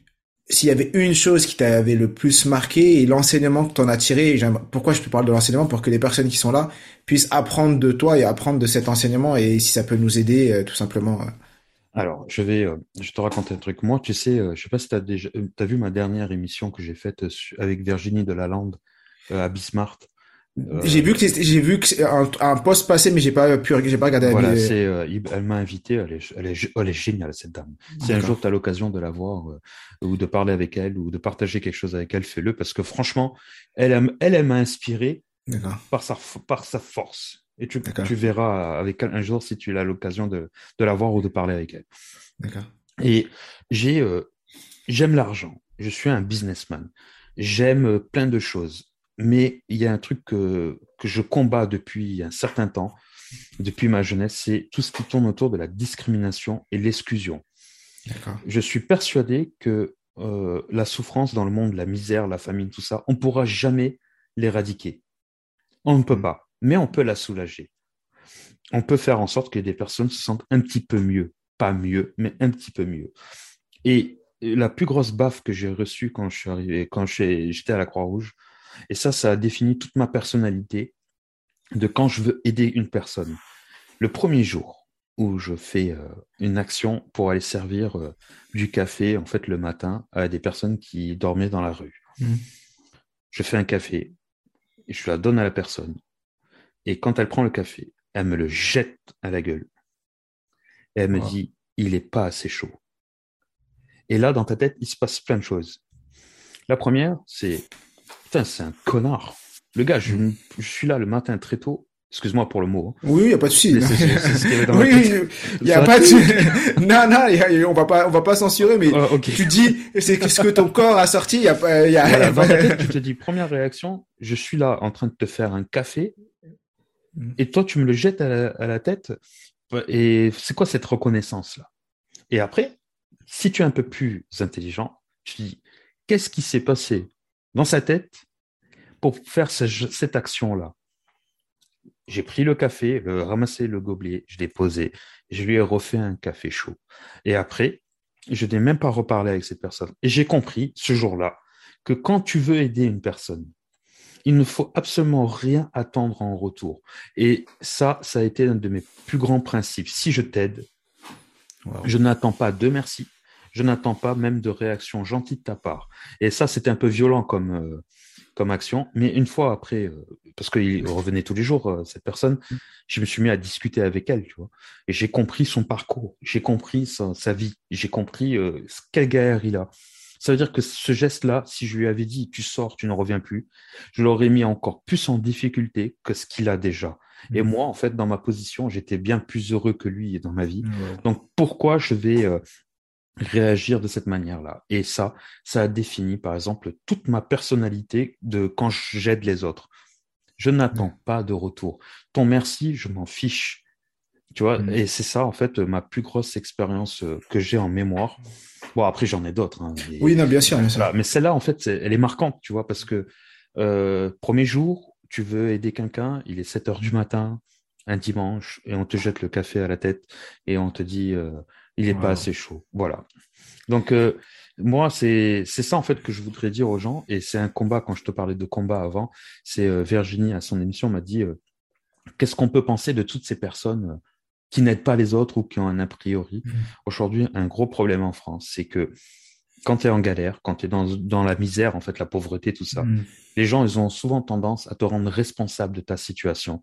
s'il y avait une chose qui t'avait le plus marqué et l'enseignement que t'en as tiré. Pourquoi je te parle de l'enseignement? Pour que les personnes qui sont là puissent apprendre de toi et apprendre de cet enseignement et si ça peut nous aider, euh, tout simplement. euh. Alors, je vais, je te raconte un truc. Moi, tu sais, je sais pas si tu as déjà, t'as vu ma dernière émission que j'ai faite avec Virginie Delalande à Bismart. Euh, J'ai vu que j'ai vu que un, un post passé, mais j'ai pas pu, j'ai pas regardé Voilà, vidéo. c'est, euh, elle m'a invité. Elle est, elle est, elle est géniale cette dame. Si un jour tu as l'occasion de la voir euh, ou de parler avec elle ou de partager quelque chose avec elle, fais-le parce que franchement, elle, aime- elle, elle m'a inspiré par sa, par sa force. Et tu, tu verras avec elle un jour si tu as l'occasion de, de la voir ou de parler avec elle. D'accord. Et j'ai, euh, j'aime l'argent. Je suis un businessman. J'aime plein de choses. Mais il y a un truc que, que je combats depuis un certain temps, depuis ma jeunesse, c'est tout ce qui tourne autour de la discrimination et l'exclusion. Je suis persuadé que euh, la souffrance dans le monde, la misère, la famine, tout ça, on ne pourra jamais l'éradiquer. On ne peut Mm. pas, mais on peut la soulager. On peut faire en sorte que des personnes se sentent un petit peu mieux. Pas mieux, mais un petit peu mieux. Et la plus grosse baffe que j'ai reçue quand je suis arrivé, quand j'étais à la Croix-Rouge, et ça, ça a défini toute ma personnalité de quand je veux aider une personne. Le premier jour où je fais euh, une action pour aller servir euh, du café, en fait, le matin, à des personnes qui dormaient dans la rue. Mhm. Je fais un café, et je la donne à la personne. Et quand elle prend le café, elle me le jette à la gueule. Et elle me dit, il est pas assez chaud. Et là, dans ta tête, il se passe plein de choses. La première, c'est, putain, c'est un connard. Le gars, je, je suis là le matin très tôt. Excuse-moi pour le mot. hein. Oui, il y a pas de souci. [laughs] Oui, il y a pas de souci. non, non, a- on va pas, on va pas censurer, mais Ah, ok. tu dis, c'est ce que ton corps a sorti, il y a pas, il y a, il y Voilà, a dans pas- [laughs] ta tête, tu te dis, première réaction, je suis là en train de te faire un café Mm. et toi, tu me le jettes à la, à la tête. Et c'est quoi cette reconnaissance-là? Et après, si tu es un peu plus intelligent, tu dis, qu'est-ce qui s'est passé? Dans sa tête pour faire cette action-là J'ai pris le café, le, ramassé le gobelet, je l'ai posé, je lui ai refait un café chaud. Et après, je n'ai même pas reparlé avec cette personne. Et j'ai compris ce jour-là que quand tu veux aider une personne, il ne faut absolument rien attendre en retour. Et ça, ça a été un de mes plus grands principes. Si je t'aide, je n'attends pas de merci. Je n'attends pas même de réaction gentille de ta part. Et ça, c'était un peu violent comme, euh, comme action. Mais une fois après, euh, parce qu'il revenait tous les jours, euh, cette personne, je me suis mis à discuter avec elle, tu vois. Et j'ai compris son parcours, j'ai compris sa, sa vie, j'ai compris quelle galère il a. Ça veut dire que ce geste-là, si je lui avais dit tu sors, tu ne reviens plus, je l'aurais mis encore plus en difficulté que ce qu'il a déjà. Et mmh. moi, en fait, dans ma position, j'étais bien plus heureux que lui dans ma vie. Donc, pourquoi je vais euh, réagir de cette manière-là Et ça, ça a défini, par exemple, toute ma personnalité de quand j'aide les autres. Je n'attends pas de retour. Ton merci, je m'en fiche. Tu vois, mmh. et c'est ça, en fait, ma plus grosse expérience euh, que j'ai en mémoire. Bon, après, j'en ai d'autres. Hein, oui, non, bien sûr. Mais celle-là, en fait, elle est marquante, tu vois, parce que euh, premier jour, tu veux aider quelqu'un, il est 7 heures du matin, un dimanche, et on te jette le café à la tête, et on te dit, euh, il n'est pas assez chaud. Voilà. Donc, moi, c'est ça, en fait, que je voudrais dire aux gens, et c'est un combat, quand je te parlais de combat avant, c'est Virginie, à son émission, m'a dit, qu'est-ce qu'on peut penser de toutes ces personnes qui n'aident pas les autres ou qui ont un a priori? Mmh. Aujourd'hui, un gros problème en France, c'est que quand tu es en galère, quand tu es dans, dans, la misère, en fait, la pauvreté, tout ça, mmh. les gens, ils ont souvent tendance à te rendre responsable de ta situation.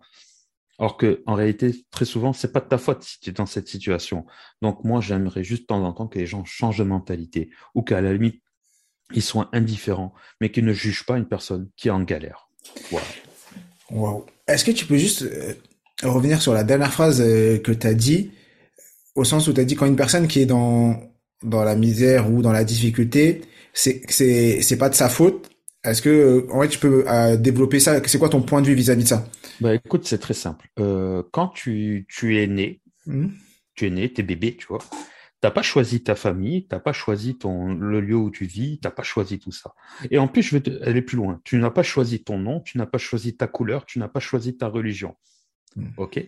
Alors que, en réalité, très souvent, c'est pas de ta faute si tu es dans cette situation. Donc, moi, j'aimerais juste de temps en temps que les gens changent de mentalité ou qu'à la limite, ils soient indifférents, mais qu'ils ne jugent pas une personne qui est en galère. Voilà. Wow. Est-ce que tu peux juste euh, revenir sur la dernière phrase euh, que tu as dit, au sens où tu as dit quand une personne qui est dans, la misère ou dans la difficulté, c'est pas de sa faute. Est-ce que, euh, en fait, tu peux euh, développer ça? C'est quoi ton point de vue vis-à-vis de ça? Bah, écoute, c'est très simple. Euh, quand tu, tu es né, mmh. tu es né, t'es bébé, tu vois. T'as pas choisi ta famille, t'as pas choisi ton le lieu où tu vis, t'as pas choisi tout ça. Et en plus, je vais aller plus loin. Tu n'as pas choisi ton nom, tu n'as pas choisi ta couleur, tu n'as pas choisi ta religion. Hmm. OK?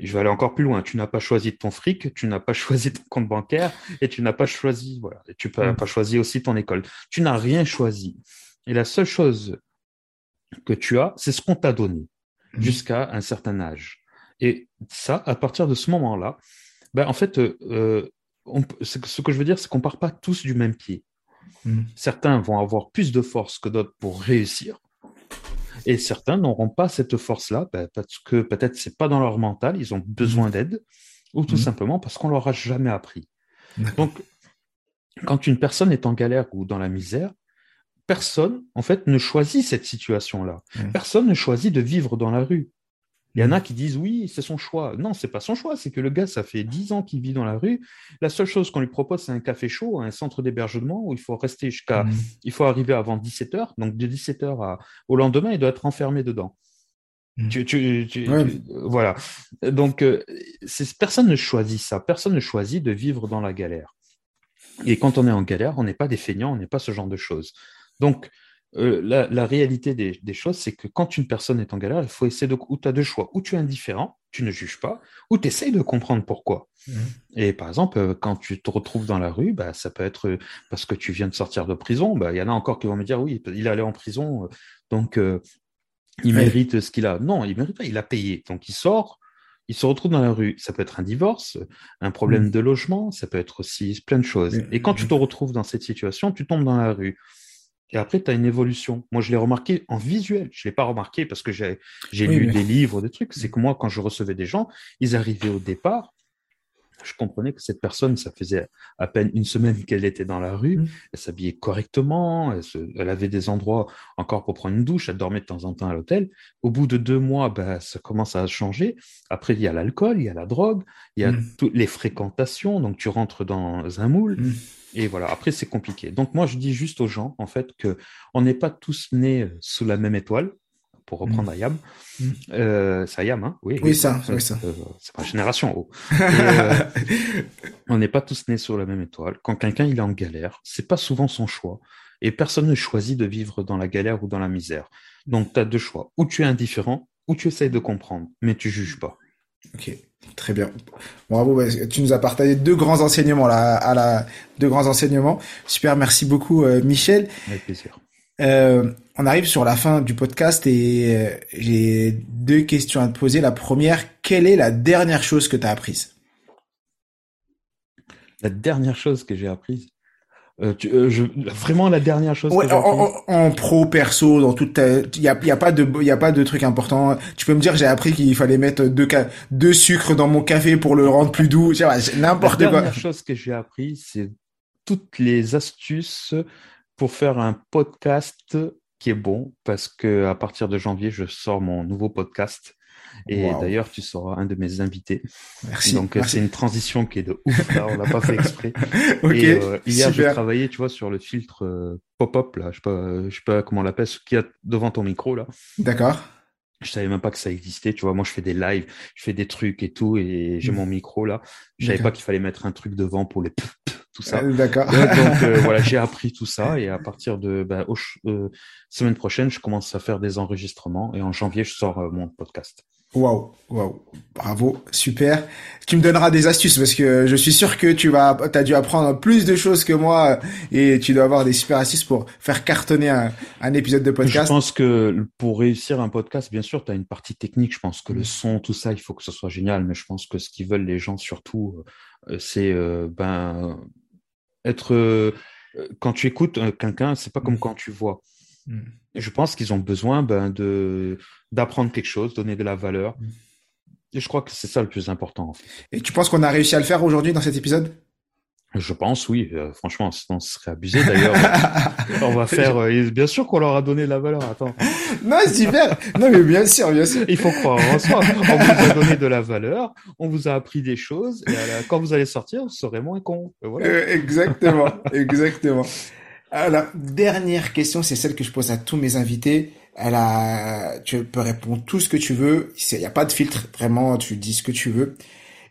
Je vais aller encore plus loin. Tu n'as pas choisi ton fric, tu n'as pas [laughs] choisi ton compte bancaire et tu n'as pas choisi, voilà, et tu n'as hmm. pas choisi aussi ton école. Tu n'as rien choisi. Et la seule chose que tu as, c'est ce qu'on t'a donné hmm. jusqu'à un certain âge. Et ça, à partir de ce moment-là, ben, en fait, euh, ce que je veux dire, c'est qu'on part pas tous du même pied. Certains vont avoir plus de force que d'autres pour réussir. Et certains n'auront pas cette force-là ben, parce que peut-être c'est pas dans leur mental, ils ont besoin mmh. d'aide, ou tout mmh. simplement parce qu'on leur a jamais appris. Donc, quand une personne est en galère ou dans la misère, personne, en fait, ne choisit cette situation-là. Personne ne choisit de vivre dans la rue. Il y en a qui disent oui, c'est son choix. Non, c'est pas son choix, c'est que le gars, ça fait dix ans qu'il vit dans la rue. La seule chose qu'on lui propose, c'est un café chaud, un centre d'hébergement où il faut rester jusqu'à, il faut arriver avant 17 heures. Donc de 17 heures à, au lendemain, il doit être enfermé dedans. Tu, tu, tu, voilà. Donc, euh, personne ne choisit ça. Personne ne choisit de vivre dans la galère. Et quand on est en galère, on n'est pas des feignants, on n'est pas ce genre de choses. Donc, euh, la, réalité des, choses, c'est que quand une personne est en galère, il faut essayer de. Ou tu as deux choix. Ou tu es indifférent, tu ne juges pas, ou tu essayes de comprendre pourquoi. Mmh. Et par exemple, euh, quand tu te retrouves dans la rue, bah, ça peut être parce que tu viens de sortir de prison. Bah, il y en a encore qui vont me dire oui, il est allé en prison, euh, donc il mérite ce qu'il a. Non, il mérite pas, il a payé. Donc il sort, il se retrouve dans la rue. Ça peut être un divorce, un problème mmh. de logement, ça peut être aussi plein de choses. Et quand tu te retrouves dans cette situation, tu tombes dans la rue. Et après, tu as une évolution. Moi, je l'ai remarqué en visuel. Je ne l'ai pas remarqué parce que j'ai lu des livres, des trucs. [laughs] C'est que moi, quand je recevais des gens, ils arrivaient au départ. Je comprenais que cette personne, ça faisait à peine une semaine qu'elle était dans la rue. Mmh. Elle s'habillait correctement. Elle, avait des endroits encore pour prendre une douche. Elle dormait de temps en temps à l'hôtel. Au bout de deux mois, ben, ça commence à changer. Après, il y a l'alcool, il y a la drogue, il y a mmh. toutes les fréquentations. Donc, tu rentres dans un moule. Mmh. Et voilà, après, c'est compliqué. Donc, moi, je dis juste aux gens, en fait, que on n'est pas tous nés sous la même étoile. Pour reprendre Ayam. Euh, c'est Ayam, hein Oui, oui, ça, oui, ça. Euh, c'est ma génération. Oh. [laughs] on n'est pas tous nés sur la même étoile. Quand quelqu'un il est en galère, c'est pas souvent son choix. Et personne ne choisit de vivre dans la galère ou dans la misère. Donc, tu as deux choix. Ou tu es indifférent, ou tu essayes de comprendre, mais tu juges pas. Ok, très bien. Bravo, tu nous as partagé deux grands enseignements là, à la deux grands enseignements. Super, merci beaucoup euh, Michel. Avec plaisir. Euh, on arrive sur la fin du podcast et euh, j'ai deux questions à te poser. La première, quelle est la dernière chose que tu as apprise? La dernière chose que j'ai apprise? Euh, tu, euh, je, vraiment la dernière chose. Ouais, en, en, pro, perso, dans toute il y a, y a pas de, y a pas de truc important. Tu peux me dire, j'ai appris qu'il fallait mettre deux, deux sucres dans mon café pour le rendre plus doux. N'importe quoi. La dernière chose que j'ai appris, c'est toutes les astuces pour faire un podcast qui est bon, parce que à partir de janvier, je sors mon nouveau podcast et d'ailleurs, tu seras un de mes invités. Merci. Donc, c'est une transition qui est de ouf. Là, on l'a pas fait exprès. [laughs] Et, euh, hier, j'ai travaillé, tu vois, sur le filtre euh, pop-up là. Je sais pas, je sais pas comment on l'appelle, ce qu'il y a devant ton micro là. D'accord. Je savais même pas que ça existait. Tu vois, moi, je fais des lives, je fais des trucs et tout, et j'ai hmm. mon micro là. Je savais pas qu'il fallait mettre un truc devant pour les tout ça. Euh, d'accord. donc [laughs] voilà, j'ai appris tout ça et à partir de bah, semaine prochaine, je commence à faire des enregistrements et en janvier, je sors mon podcast. Waouh, waouh, bravo, super. Tu me donneras des astuces parce que je suis sûr que tu vas, t'as dû apprendre plus de choses que moi et tu dois avoir des super astuces pour faire cartonner un, un épisode de podcast. Je pense que pour réussir un podcast, bien sûr, tu as une partie technique. Je pense que le son, tout ça, il faut que ce soit génial. Mais je pense que ce qu'ils veulent les gens surtout, euh, c'est euh, ben être euh, quand tu écoutes quelqu'un, c'est pas comme mm. quand tu vois. Mm. Je pense qu'ils ont besoin ben, de d'apprendre quelque chose, donner de la valeur. Mm. Et je crois que c'est ça le plus important. En fait. Et tu penses qu'on a réussi à le faire aujourd'hui dans cet épisode? Je pense, oui. Euh, franchement, sinon ce serait abusé d'ailleurs. [laughs] on va faire. Euh, bien sûr qu'on leur a donné de la valeur. Attends. [laughs] non, super. Non, mais bien sûr, bien sûr. Il faut croire en soi. On vous a donné de la valeur. On vous a appris des choses. Et quand vous allez sortir, vous serez moins con. Voilà. Euh, exactement, [laughs] exactement. Alors, dernière question, c'est celle que je pose à tous mes invités. Elle a, tu peux répondre tout ce que tu veux. Il n'y a pas de filtre. Vraiment, tu dis ce que tu veux.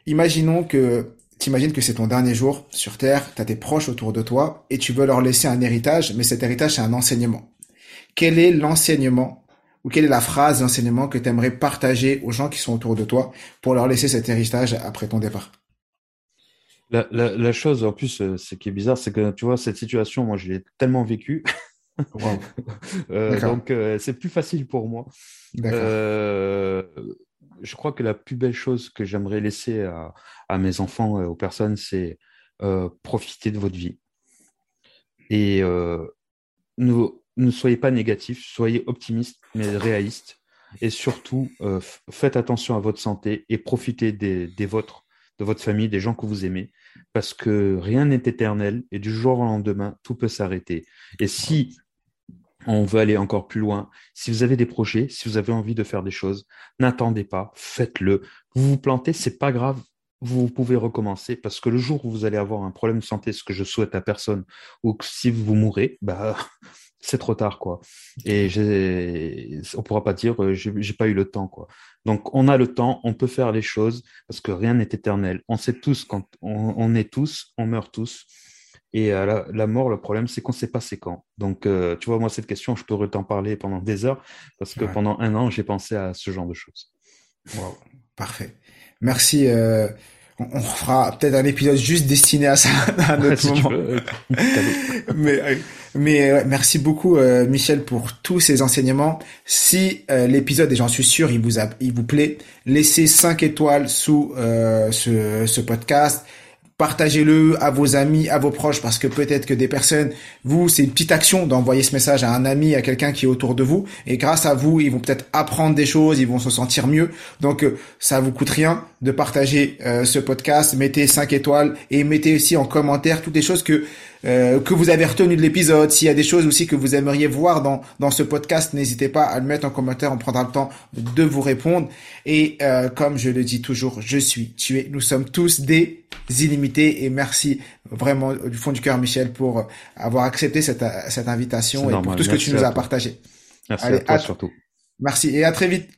Imaginons que, t'imagines que c'est ton dernier jour sur Terre, tu as tes proches autour de toi et tu veux leur laisser un héritage, mais cet héritage, c'est un enseignement. Quel est l'enseignement ou quelle est la phrase d'enseignement que tu aimerais partager aux gens qui sont autour de toi pour leur laisser cet héritage après ton départ? La, la, la, chose, en plus, euh, ce qui est bizarre, c'est que tu vois, cette situation, moi, je l'ai tellement vécue. [laughs] euh, donc, euh, c'est plus facile pour moi. Euh, je crois que la plus belle chose que j'aimerais laisser à, mes enfants et aux personnes, c'est euh, profiter de votre vie. Et ne, ne soyez pas négatifs, soyez optimistes, mais réalistes. Et surtout, faites attention à votre santé et profitez des vôtres de votre famille, des gens que vous aimez, parce que rien n'est éternel et du jour au lendemain, tout peut s'arrêter. Et si on veut aller encore plus loin, si vous avez des projets, si vous avez envie de faire des choses, n'attendez pas, faites-le. Vous vous plantez, c'est pas grave. Vous pouvez recommencer parce que le jour où vous allez avoir un problème de santé, ce que je souhaite à personne, ou si vous mourrez, bah, [laughs] c'est trop tard, quoi. Et on pourra pas dire, euh, j'ai pas eu le temps, quoi. Donc, on a le temps, on peut faire les choses parce que rien n'est éternel. On sait tous quand on, est tous, on meurt tous. Et euh, la, mort, le problème, c'est qu'on ne sait pas c'est quand. Donc, euh, tu vois, moi, cette question, je pourrais t'en parler pendant des heures parce que pendant un an, j'ai pensé à ce genre de choses. Wow, parfait. Merci on fera peut-être un épisode juste destiné à ça [laughs] à un autre moment. [laughs] mais mais merci beaucoup euh, Michel pour tous ces enseignements. Si euh, l'épisode et j'en suis sûr il vous a, il vous plaît, laissez 5 étoiles sous euh, ce, ce podcast partagez-le à vos amis, à vos proches, parce que peut-être que des personnes, vous, c'est une petite action d'envoyer ce message à un ami, à quelqu'un qui est autour de vous, et grâce à vous, ils vont peut-être apprendre des choses, ils vont se sentir mieux. Donc, euh, ça vous coûte rien de partager euh, ce podcast. Mettez 5 étoiles et mettez aussi en commentaire toutes les choses que euh, que vous avez retenu de l'épisode. S'il y a des choses aussi que vous aimeriez voir dans, dans ce podcast, n'hésitez pas à le mettre en commentaire. On prendra le temps de vous répondre. Et euh, comme je le dis toujours, je suis tué. Nous sommes tous des illimités. Et merci vraiment du fond du cœur, Michel, pour avoir accepté cette, cette invitation et pour tout ce que tu nous as partagé. Merci à toi surtout. Merci et à très vite.